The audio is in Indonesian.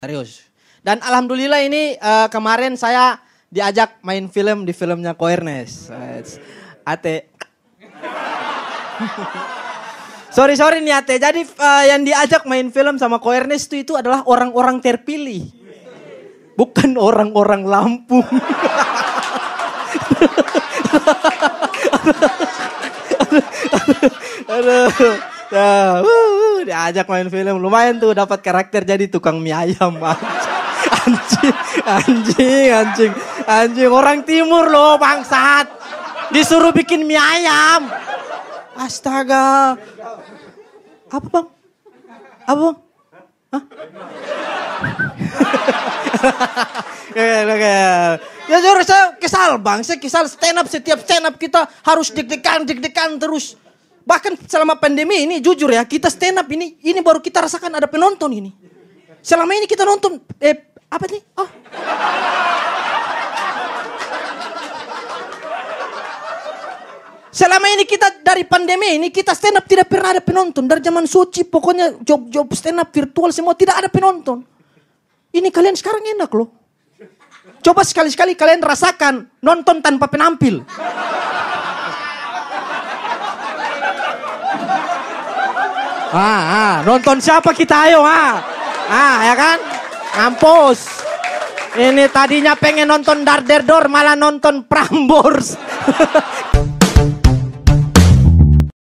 Serius. Dan alhamdulillah ini uh, kemarin saya diajak main film di filmnya Ko Ernest. Ate. sorry sorry nih Ate. Jadi uh, yang diajak main film sama Ko Ernest itu, itu adalah orang-orang terpilih. Bukan orang-orang Lampung. aduh, Ya, uh, diajak main film lumayan tuh dapat karakter jadi tukang mie ayam anjing, anjing, anjing, anjing orang timur loh bangsat. Disuruh bikin mie ayam. Astaga. Apa bang? Apa bang? Hah? ya jujur saya kesal bang, saya kesal stand up setiap stand up kita harus deg-degan terus. Bahkan selama pandemi ini jujur ya, kita stand up ini ini baru kita rasakan ada penonton ini. Selama ini kita nonton eh apa nih? Oh. Selama ini kita dari pandemi ini kita stand up tidak pernah ada penonton. Dari zaman suci pokoknya job-job stand up virtual semua tidak ada penonton. Ini kalian sekarang enak loh. Coba sekali-sekali kalian rasakan nonton tanpa penampil. Ah, ah, nonton siapa kita ayo ah. Ah, ya kan? Ngampus. Ini tadinya pengen nonton Darderdor malah nonton Prambors.